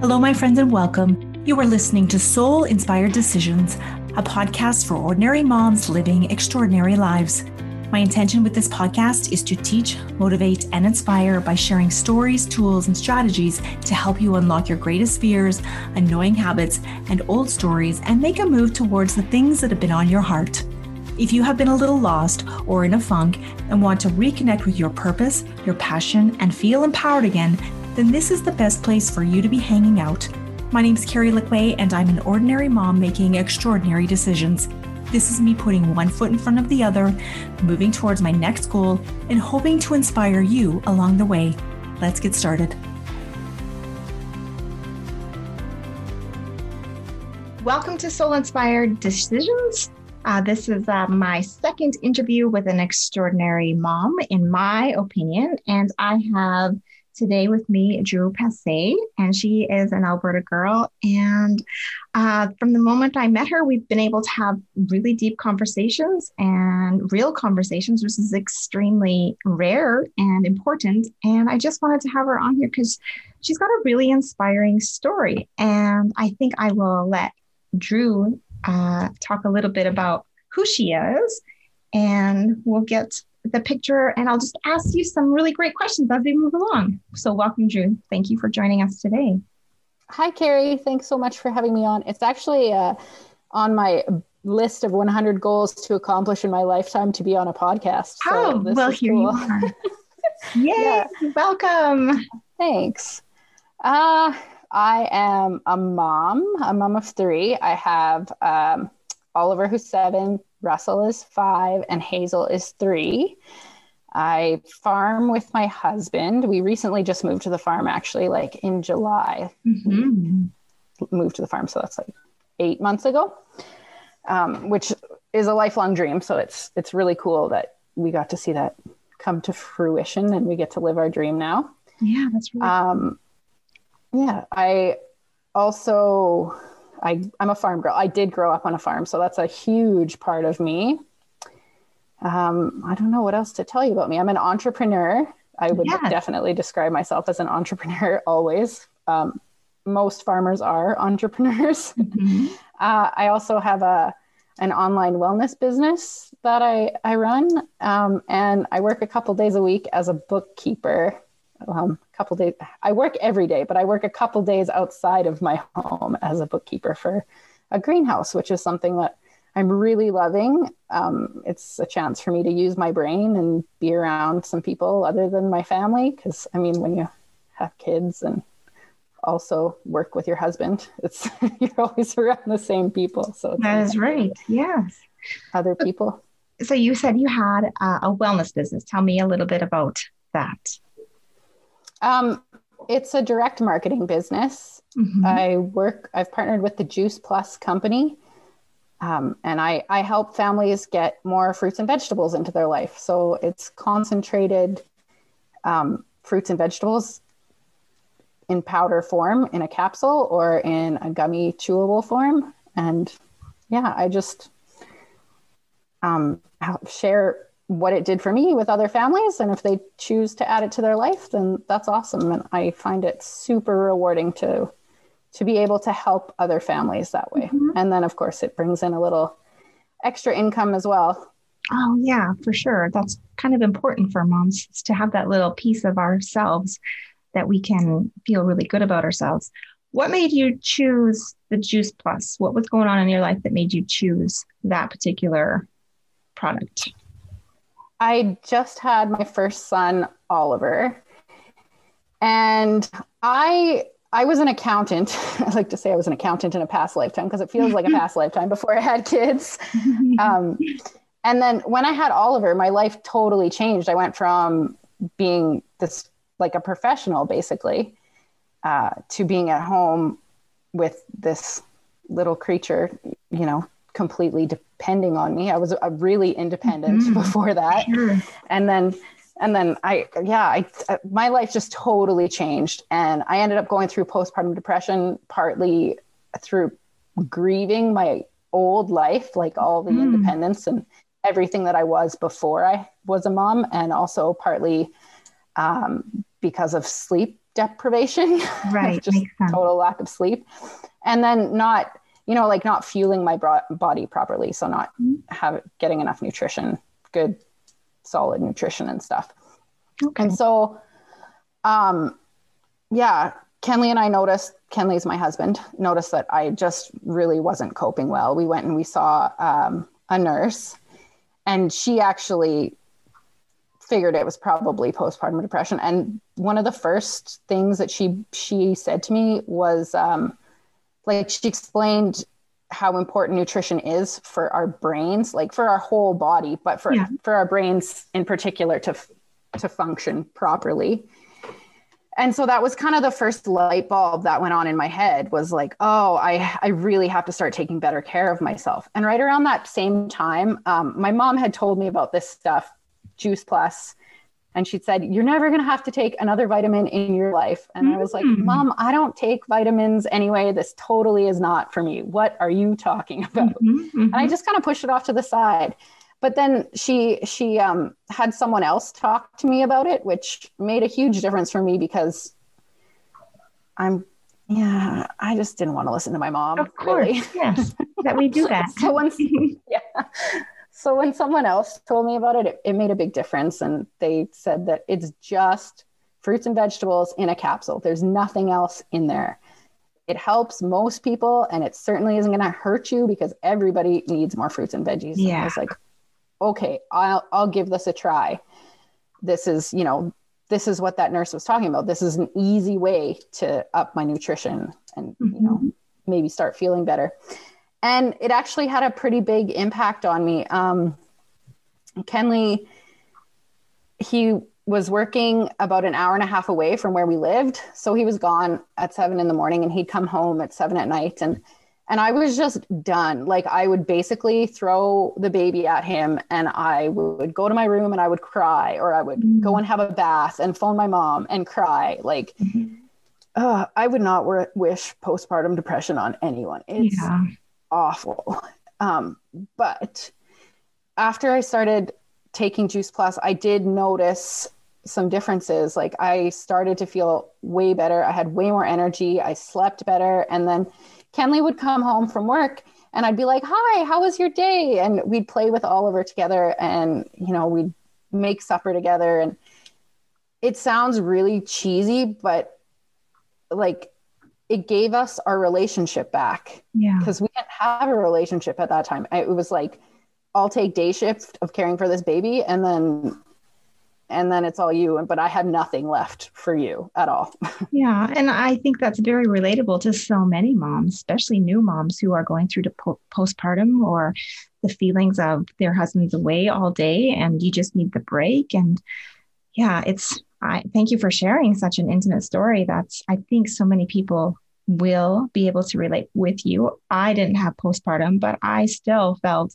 Hello, my friends, and welcome. You are listening to Soul Inspired Decisions, a podcast for ordinary moms living extraordinary lives. My intention with this podcast is to teach, motivate, and inspire by sharing stories, tools, and strategies to help you unlock your greatest fears, annoying habits, and old stories and make a move towards the things that have been on your heart. If you have been a little lost or in a funk and want to reconnect with your purpose, your passion, and feel empowered again, then this is the best place for you to be hanging out. My name is Carrie Lickway, and I'm an ordinary mom making extraordinary decisions. This is me putting one foot in front of the other, moving towards my next goal, and hoping to inspire you along the way. Let's get started. Welcome to Soul Inspired Decisions. Uh, this is uh, my second interview with an extraordinary mom, in my opinion, and I have today with me Drew Passe, and she is an Alberta girl. And uh, from the moment I met her, we've been able to have really deep conversations and real conversations, which is extremely rare and important. And I just wanted to have her on here because she's got a really inspiring story. And I think I will let Drew uh, talk a little bit about who she is, and we'll get the picture and I'll just ask you some really great questions as we move along. So, welcome, Drew. Thank you for joining us today. Hi, Carrie. Thanks so much for having me on. It's actually uh, on my list of 100 goals to accomplish in my lifetime to be on a podcast. So oh, well, here cool. you are. Yay, yeah. welcome. Thanks. Uh, I am a mom, a mom of three. I have um, Oliver, who's seven, Russell is five, and Hazel is three. I farm with my husband. We recently just moved to the farm, actually, like in July. Mm-hmm. Moved to the farm, so that's like eight months ago, um, which is a lifelong dream. So it's it's really cool that we got to see that come to fruition, and we get to live our dream now. Yeah, that's really. Um, yeah, I also I, I'm a farm girl. I did grow up on a farm, so that's a huge part of me. Um, I don't know what else to tell you about me. I'm an entrepreneur. I would definitely describe myself as an entrepreneur always. Um, most farmers are entrepreneurs. Mm-hmm. Uh, I also have a an online wellness business that I I run, um, and I work a couple days a week as a bookkeeper um, a couple days. I work every day, but I work a couple days outside of my home as a bookkeeper for a greenhouse, which is something that I'm really loving. Um, it's a chance for me to use my brain and be around some people other than my family. Because I mean, when you have kids and also work with your husband, it's you're always around the same people. So that is right. Yes, other people. So you said you had a wellness business. Tell me a little bit about that. Um, it's a direct marketing business. Mm-hmm. I work, I've partnered with the Juice Plus company. Um, and I, I help families get more fruits and vegetables into their life. So it's concentrated um, fruits and vegetables in powder form in a capsule or in a gummy chewable form. And yeah, I just um, share what it did for me with other families. And if they choose to add it to their life, then that's awesome. And I find it super rewarding to to be able to help other families that way. Mm-hmm. And then of course it brings in a little extra income as well. Oh yeah, for sure. That's kind of important for moms to have that little piece of ourselves that we can feel really good about ourselves. What made you choose the Juice Plus? What was going on in your life that made you choose that particular product? I just had my first son, Oliver. And I I was an accountant. I like to say I was an accountant in a past lifetime because it feels like a past lifetime before I had kids. Um, and then when I had Oliver, my life totally changed. I went from being this like a professional basically uh, to being at home with this little creature, you know, completely depending on me. I was a really independent mm-hmm. before that. Sure. And then and then I yeah, I uh, my life just totally changed and I ended up going through postpartum depression partly through grieving my old life, like all the mm. independence and everything that I was before I was a mom and also partly um, because of sleep deprivation, right? just total lack of sleep, and then not, you know, like not fueling my bro- body properly, so not mm-hmm. have getting enough nutrition, good, solid nutrition and stuff. Okay. And so, um, yeah, Kenley and I noticed. Kenley's my husband. Noticed that I just really wasn't coping well. We went and we saw um, a nurse, and she actually figured it was probably postpartum depression. And one of the first things that she she said to me was um, like she explained how important nutrition is for our brains, like for our whole body, but for yeah. for our brains in particular to to function properly. And so that was kind of the first light bulb that went on in my head was like, oh, I, I really have to start taking better care of myself. And right around that same time, um, my mom had told me about this stuff Juice Plus. And she said, You're never going to have to take another vitamin in your life. And mm-hmm. I was like, mm. Mom, I don't take vitamins anyway. This totally is not for me. What are you talking about? Mm-hmm. Mm-hmm. And I just kind of pushed it off to the side. But then she she um, had someone else talk to me about it, which made a huge difference for me because I'm yeah, I just didn't want to listen to my mom. Of course, really. yes, that we do that. so once, yeah, so when someone else told me about it, it, it made a big difference. And they said that it's just fruits and vegetables in a capsule. There's nothing else in there. It helps most people, and it certainly isn't going to hurt you because everybody needs more fruits and veggies. Yeah. And I was like, okay, I'll I'll give this a try. This is, you know, this is what that nurse was talking about. This is an easy way to up my nutrition and mm-hmm. you know mm-hmm. maybe start feeling better and it actually had a pretty big impact on me. Um, Kenley, he was working about an hour and a half away from where we lived, so he was gone at seven in the morning, and he'd come home at seven at night, and and I was just done. Like I would basically throw the baby at him, and I would go to my room and I would cry, or I would mm-hmm. go and have a bath and phone my mom and cry, like. Mm-hmm. Uh, I would not wish postpartum depression on anyone. It's yeah awful. Um, but after I started taking Juice Plus, I did notice some differences. Like I started to feel way better. I had way more energy. I slept better. And then Kenley would come home from work and I'd be like, Hi, how was your day? And we'd play with Oliver together and, you know, we'd make supper together. And it sounds really cheesy, but like it gave us our relationship back. Yeah. Because we didn't have a relationship at that time. It was like, I'll take day shift of caring for this baby and then and then it's all you but i had nothing left for you at all yeah and i think that's very relatable to so many moms especially new moms who are going through the po- postpartum or the feelings of their husband's away all day and you just need the break and yeah it's I thank you for sharing such an intimate story. That's, I think so many people will be able to relate with you. I didn't have postpartum, but I still felt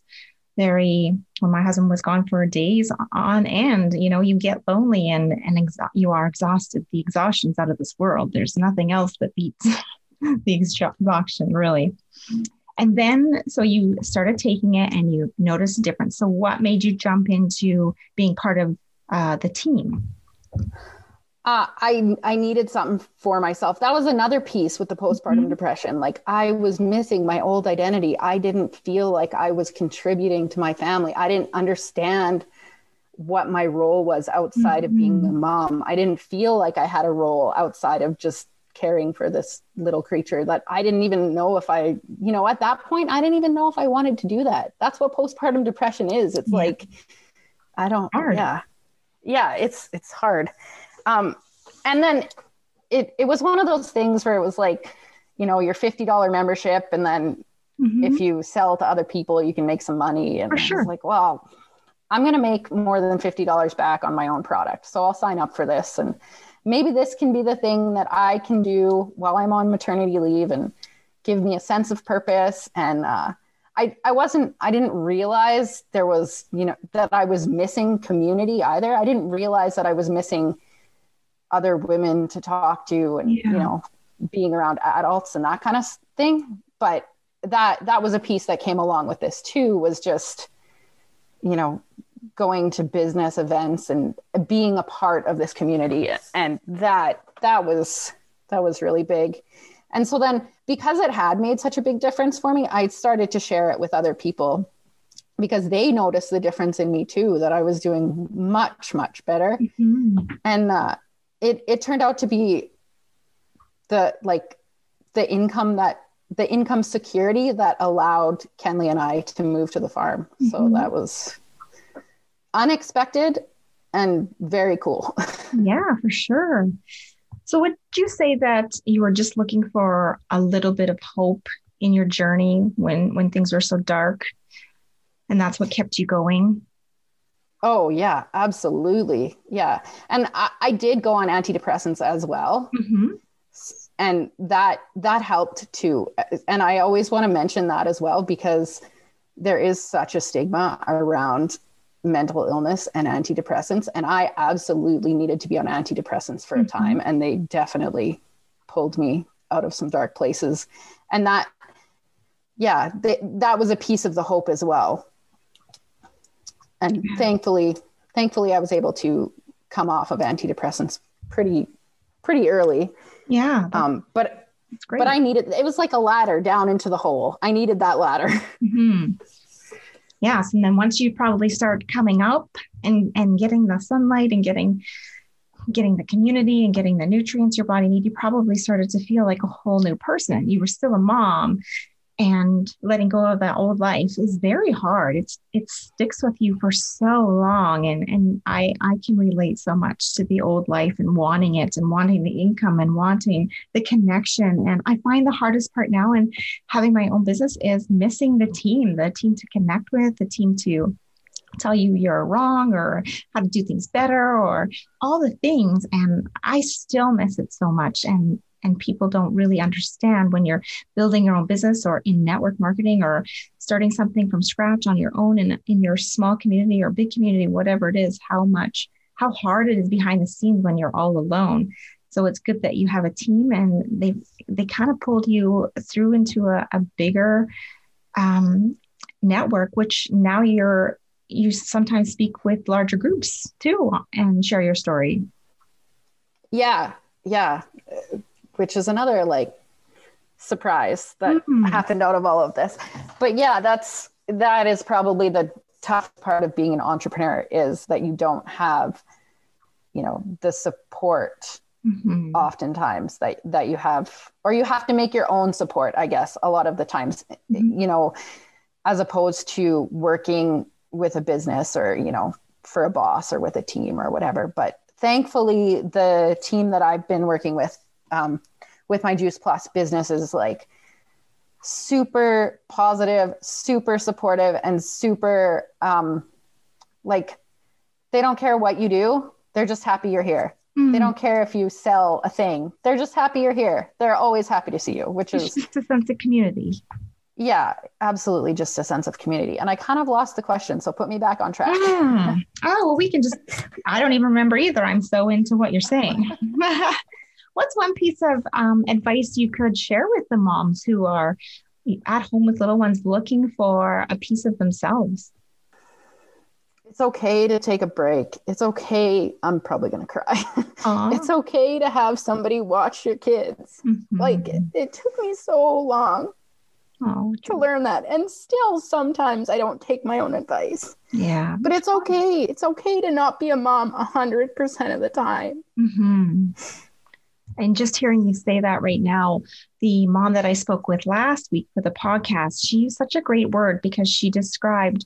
very when my husband was gone for days on end you know you get lonely and and exa- you are exhausted the exhaustion's out of this world there's nothing else that beats the exhaustion really and then so you started taking it and you noticed a difference so what made you jump into being part of uh, the team uh, I I needed something for myself. That was another piece with the postpartum mm-hmm. depression. Like I was missing my old identity. I didn't feel like I was contributing to my family. I didn't understand what my role was outside mm-hmm. of being a mm-hmm. mom. I didn't feel like I had a role outside of just caring for this little creature that I didn't even know if I, you know, at that point I didn't even know if I wanted to do that. That's what postpartum depression is. It's yeah. like I don't Hard. yeah yeah, it's it's hard. Um, and then it it was one of those things where it was like, you know, your fifty dollar membership, and then mm-hmm. if you sell to other people, you can make some money. And For sure. like, well, I'm going to make more than fifty dollars back on my own product, so I'll sign up for this, and maybe this can be the thing that I can do while I'm on maternity leave and give me a sense of purpose and uh, I, I wasn't I didn't realize there was you know that I was missing community either. I didn't realize that I was missing other women to talk to and yeah. you know being around adults and that kind of thing. But that that was a piece that came along with this too was just you know going to business events and being a part of this community and that that was that was really big. And so then because it had made such a big difference for me, I started to share it with other people because they noticed the difference in me too that I was doing much much better. Mm-hmm. And uh, it it turned out to be the like the income that the income security that allowed Kenley and I to move to the farm. Mm-hmm. So that was unexpected and very cool. yeah, for sure. So would you say that you were just looking for a little bit of hope in your journey when when things were so dark and that's what kept you going? Oh yeah, absolutely. Yeah. And I, I did go on antidepressants as well. Mm-hmm. And that that helped too. And I always want to mention that as well because there is such a stigma around mental illness and antidepressants. And I absolutely needed to be on antidepressants for mm-hmm. a time. And they definitely pulled me out of some dark places. And that, yeah, they, that was a piece of the hope as well. And thankfully, thankfully, I was able to come off of antidepressants pretty, pretty early. Yeah. Um, but, but I needed, it was like a ladder down into the hole. I needed that ladder. Mm-hmm yes and then once you probably start coming up and and getting the sunlight and getting getting the community and getting the nutrients your body need you probably started to feel like a whole new person. You were still a mom and letting go of that old life is very hard. It's it sticks with you for so long and and i i can relate so much to the old life and wanting it and wanting the income and wanting the connection. And i find the hardest part now in having my own business is missing the team the team to connect with the team to tell you you're wrong or how to do things better or all the things. And i still miss it so much. And and people don't really understand when you're building your own business or in network marketing or starting something from scratch on your own in, in your small community or big community whatever it is how much how hard it is behind the scenes when you're all alone. So it's good that you have a team and they they kind of pulled you through into a, a bigger um, network which now you're you sometimes speak with larger groups too and share your story. Yeah. Yeah which is another like surprise that mm-hmm. happened out of all of this. But yeah, that's that is probably the tough part of being an entrepreneur is that you don't have you know the support mm-hmm. oftentimes that that you have or you have to make your own support i guess a lot of the times mm-hmm. you know as opposed to working with a business or you know for a boss or with a team or whatever but thankfully the team that i've been working with um, with my Juice Plus business is like super positive, super supportive, and super um, like they don't care what you do. They're just happy you're here. Mm. They don't care if you sell a thing. They're just happy you're here. They're always happy to see you, which it's is just a sense of community. Yeah, absolutely. Just a sense of community. And I kind of lost the question. So put me back on track. Mm. Oh, well, we can just, I don't even remember either. I'm so into what you're saying. What's one piece of um, advice you could share with the moms who are at home with little ones looking for a piece of themselves? It's okay to take a break. It's okay. I'm probably going to cry. it's okay to have somebody watch your kids. Mm-hmm. Like it, it, took me so long oh, to learn that. And still, sometimes I don't take my own advice. Yeah. But it's okay. It's okay to not be a mom 100% of the time. Mm-hmm. And just hearing you say that right now, the mom that I spoke with last week for the podcast, she used such a great word because she described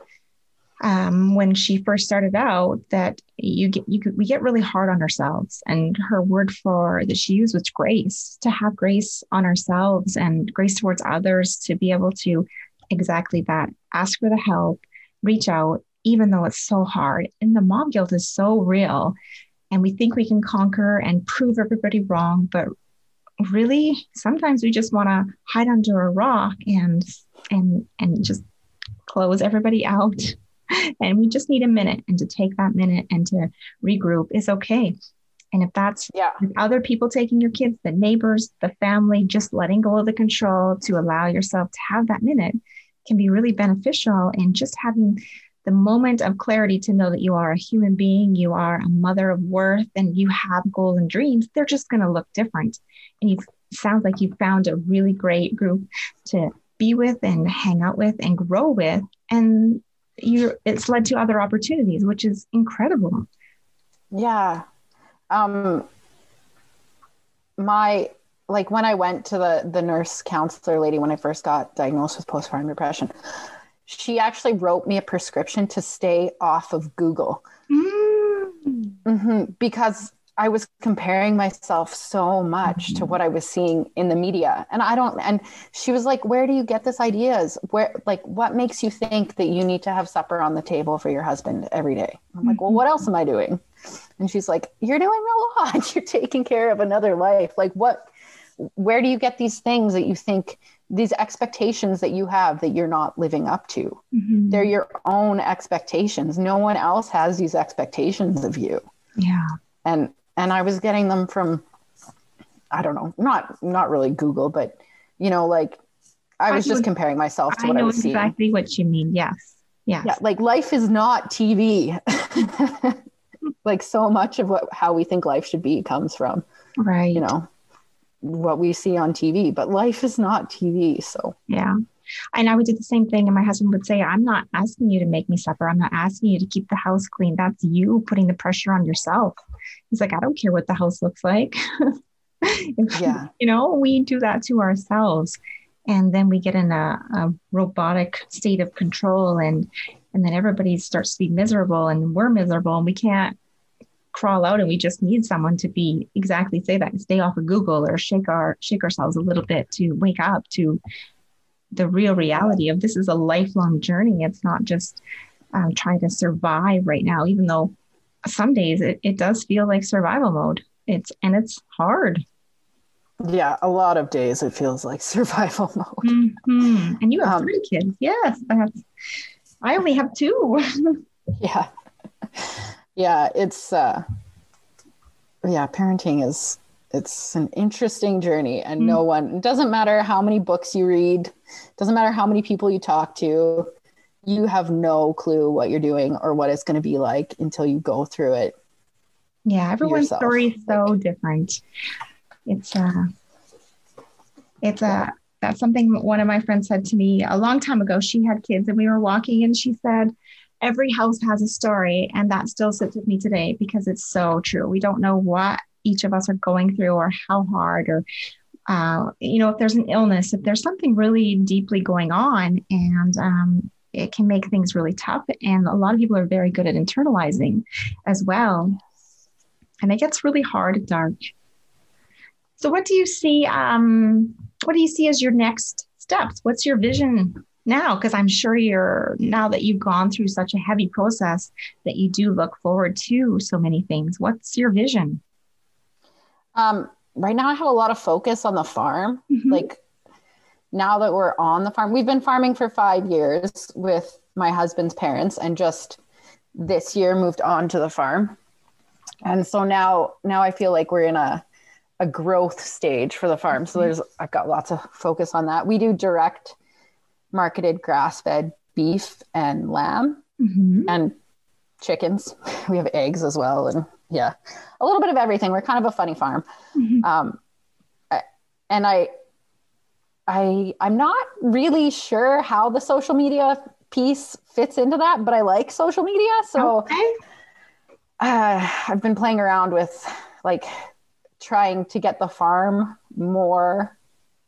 um, when she first started out that you get you we get really hard on ourselves, and her word for that she used was grace to have grace on ourselves and grace towards others to be able to exactly that ask for the help, reach out, even though it's so hard. And the mom guilt is so real and we think we can conquer and prove everybody wrong but really sometimes we just want to hide under a rock and and and just close everybody out and we just need a minute and to take that minute and to regroup is okay and if that's yeah. other people taking your kids the neighbors the family just letting go of the control to allow yourself to have that minute can be really beneficial in just having the moment of clarity to know that you are a human being, you are a mother of worth, and you have goals and dreams, they're just going to look different. And you sounds like you found a really great group to be with and hang out with and grow with. And you it's led to other opportunities, which is incredible. Yeah. Um my like when I went to the the nurse counselor lady when I first got diagnosed with postpartum depression, she actually wrote me a prescription to stay off of Google. Mm. Mm-hmm, because I was comparing myself so much to what I was seeing in the media. And I don't, and she was like, Where do you get this ideas? Where, like, what makes you think that you need to have supper on the table for your husband every day? I'm like, Well, what else am I doing? And she's like, You're doing a lot. You're taking care of another life. Like, what, where do you get these things that you think, these expectations that you have that you're not living up to? Mm-hmm. They're your own expectations. No one else has these expectations of you. Yeah. And and I was getting them from I don't know, not not really Google, but you know, like I was I just comparing myself to I what I was exactly seeing. Exactly what you mean. Yes. Yes. Yeah. Like life is not TV. like so much of what how we think life should be comes from right. You know, what we see on TV, but life is not TV. So yeah. And I would do the same thing. And my husband would say, I'm not asking you to make me supper. I'm not asking you to keep the house clean. That's you putting the pressure on yourself. He's like, I don't care what the house looks like. yeah. You know, we do that to ourselves. And then we get in a, a robotic state of control and and then everybody starts to be miserable and we're miserable and we can't crawl out and we just need someone to be exactly say that and stay off of google or shake our shake ourselves a little bit to wake up to the real reality of this is a lifelong journey it's not just um, trying to survive right now even though some days it, it does feel like survival mode. It's and it's hard. Yeah, a lot of days it feels like survival mode. Mm-hmm. And you have um, three kids. Yes, I have. I only have two. yeah, yeah. It's uh, yeah. Parenting is it's an interesting journey, and mm-hmm. no one. It doesn't matter how many books you read. Doesn't matter how many people you talk to you have no clue what you're doing or what it's going to be like until you go through it. Yeah, everyone's yourself. story is so like, different. It's uh it's a uh, that's something one of my friends said to me a long time ago. She had kids and we were walking and she said, Every house has a story. And that still sits with me today because it's so true. We don't know what each of us are going through or how hard or uh, you know, if there's an illness, if there's something really deeply going on, and um, it can make things really tough. And a lot of people are very good at internalizing as well. And it gets really hard at dark. So, what do you see? Um, what do you see as your next steps? What's your vision now? Because I'm sure you're now that you've gone through such a heavy process that you do look forward to so many things. What's your vision? Um, right now, I have a lot of focus on the farm. Mm-hmm. Like now that we're on the farm, we've been farming for five years with my husband's parents and just this year moved on to the farm. And so now now I feel like we're in a a growth stage for the farm. So there's I've got lots of focus on that. We do direct marketed grass-fed beef and lamb mm-hmm. and chickens. We have eggs as well and yeah, a little bit of everything. We're kind of a funny farm. Mm-hmm. Um, and I I I'm not really sure how the social media piece fits into that, but I like social media. So okay. uh, I've been playing around with like trying to get the farm more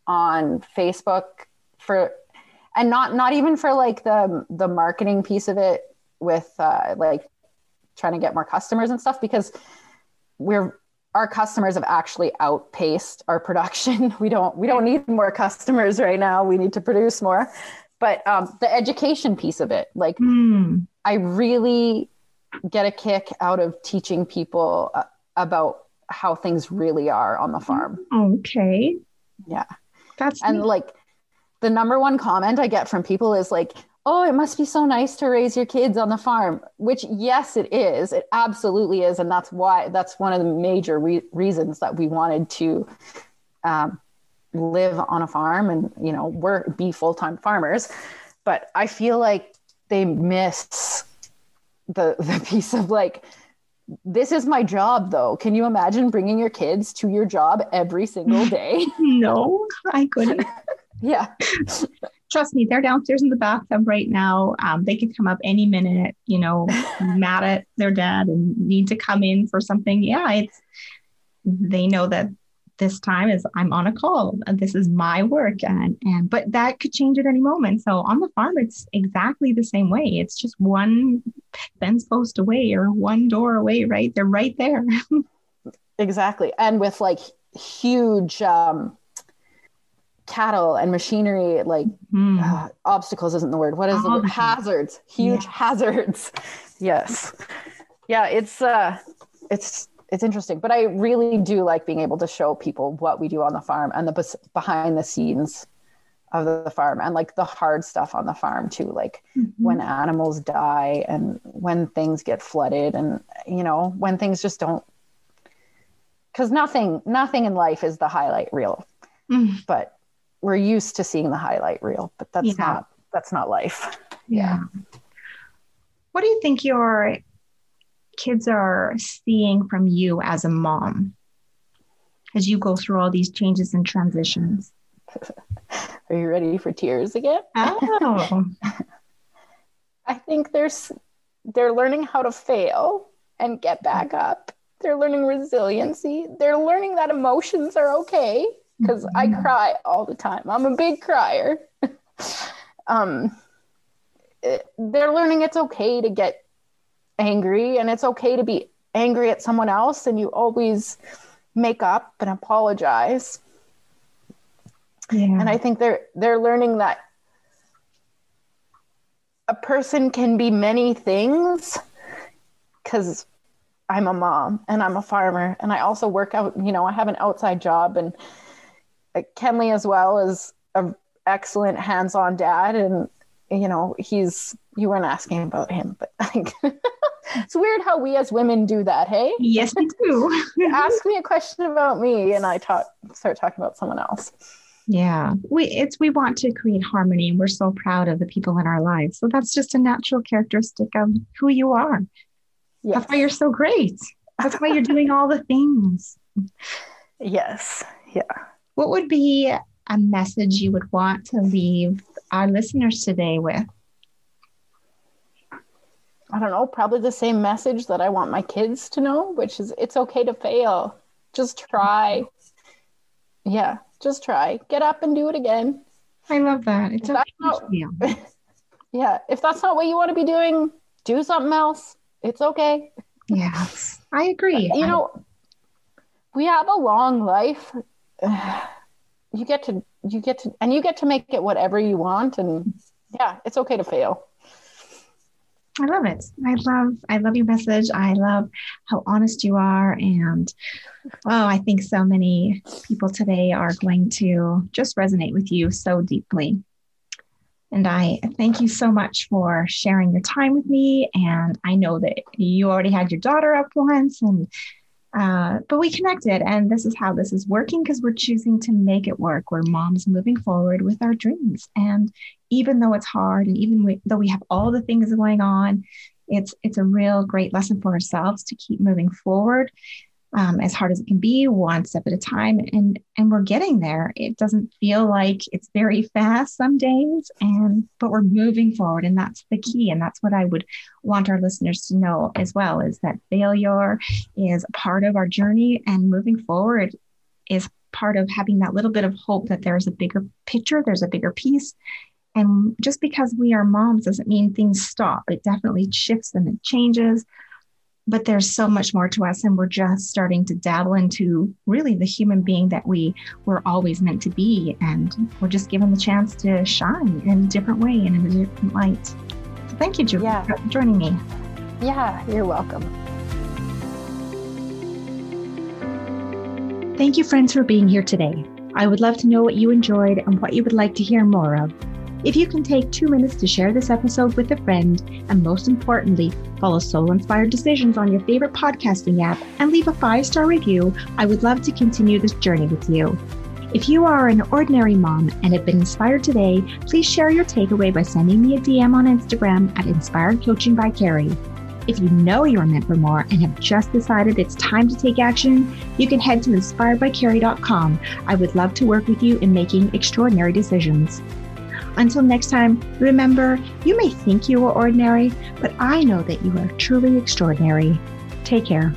on Facebook for and not not even for like the the marketing piece of it with uh, like trying to get more customers and stuff because we're our customers have actually outpaced our production. We don't we don't need more customers right now. We need to produce more. But um, the education piece of it, like mm. I really get a kick out of teaching people uh, about how things really are on the farm. Okay. Yeah. That's and neat. like the number one comment I get from people is like, oh, it must be so nice to raise your kids on the farm, which, yes, it is. It absolutely is. And that's why, that's one of the major re- reasons that we wanted to um, live on a farm and, you know, work, be full time farmers. But I feel like they miss the the piece of like this is my job though can you imagine bringing your kids to your job every single day no i couldn't yeah trust me they're downstairs in the bathtub right now um, they could come up any minute you know mad at their dad and need to come in for something yeah it's they know that this time is I'm on a call and this is my work and and but that could change at any moment. So on the farm it's exactly the same way. It's just one fence post away or one door away, right? They're right there. exactly. And with like huge um cattle and machinery like mm. uh, obstacles isn't the word what is the word hazards huge yeah. hazards yes yeah it's uh it's it's interesting but i really do like being able to show people what we do on the farm and the behind the scenes of the farm and like the hard stuff on the farm too like mm-hmm. when animals die and when things get flooded and you know when things just don't because nothing nothing in life is the highlight reel mm. but we're used to seeing the highlight reel but that's yeah. not that's not life yeah. what do you think your kids are seeing from you as a mom as you go through all these changes and transitions? Are you ready for tears again? Oh. I think there's they're learning how to fail and get back mm-hmm. up. They're learning resiliency. They're learning that emotions are okay because mm-hmm. I cry all the time. I'm a big crier. um, it, they're learning it's okay to get angry and it's okay to be angry at someone else and you always make up and apologize yeah. and i think they're they're learning that a person can be many things because i'm a mom and i'm a farmer and i also work out you know i have an outside job and uh, kenley as well is an excellent hands-on dad and you know he's you weren't asking about him but like it's weird how we as women do that, hey? Yes, we do. Ask me a question about me and I talk start talking about someone else. Yeah. We it's we want to create harmony and we're so proud of the people in our lives. So that's just a natural characteristic of who you are. Yes. That's why you're so great. That's why you're doing all the things. Yes. Yeah. What would be a message you would want to leave our listeners today with? I don't know, probably the same message that I want my kids to know, which is it's okay to fail. Just try. Yeah, just try. Get up and do it again. I love that. It's okay not, Yeah, if that's not what you want to be doing, do something else. It's okay. Yes, I agree. You know, we have a long life. You get to you get to and you get to make it whatever you want and yeah, it's okay to fail. I love it. I love I love your message. I love how honest you are and oh, I think so many people today are going to just resonate with you so deeply. And I thank you so much for sharing your time with me. And I know that you already had your daughter up once and uh, but we connected, and this is how this is working because we're choosing to make it work. We're moms moving forward with our dreams, and even though it's hard, and even we, though we have all the things going on, it's it's a real great lesson for ourselves to keep moving forward um, as hard as it can be, one step at a time, and and we're getting there. It doesn't feel like it's very fast some days, and but we're moving forward, and that's the key. And that's what I would want our listeners to know as well: is that failure is part of our journey, and moving forward is part of having that little bit of hope that there's a bigger picture, there's a bigger piece. And just because we are moms doesn't mean things stop. It definitely shifts and it changes but there's so much more to us and we're just starting to dabble into really the human being that we were always meant to be and we're just given the chance to shine in a different way and in a different light. So thank you Julie, yeah. for joining me. Yeah you're welcome. Thank you friends for being here today. I would love to know what you enjoyed and what you would like to hear more of if you can take two minutes to share this episode with a friend, and most importantly, follow Soul Inspired Decisions on your favorite podcasting app and leave a five star review, I would love to continue this journey with you. If you are an ordinary mom and have been inspired today, please share your takeaway by sending me a DM on Instagram at Inspired Coaching by Carrie. If you know you're meant for more and have just decided it's time to take action, you can head to inspiredbycarrie.com. I would love to work with you in making extraordinary decisions. Until next time, remember, you may think you are ordinary, but I know that you are truly extraordinary. Take care.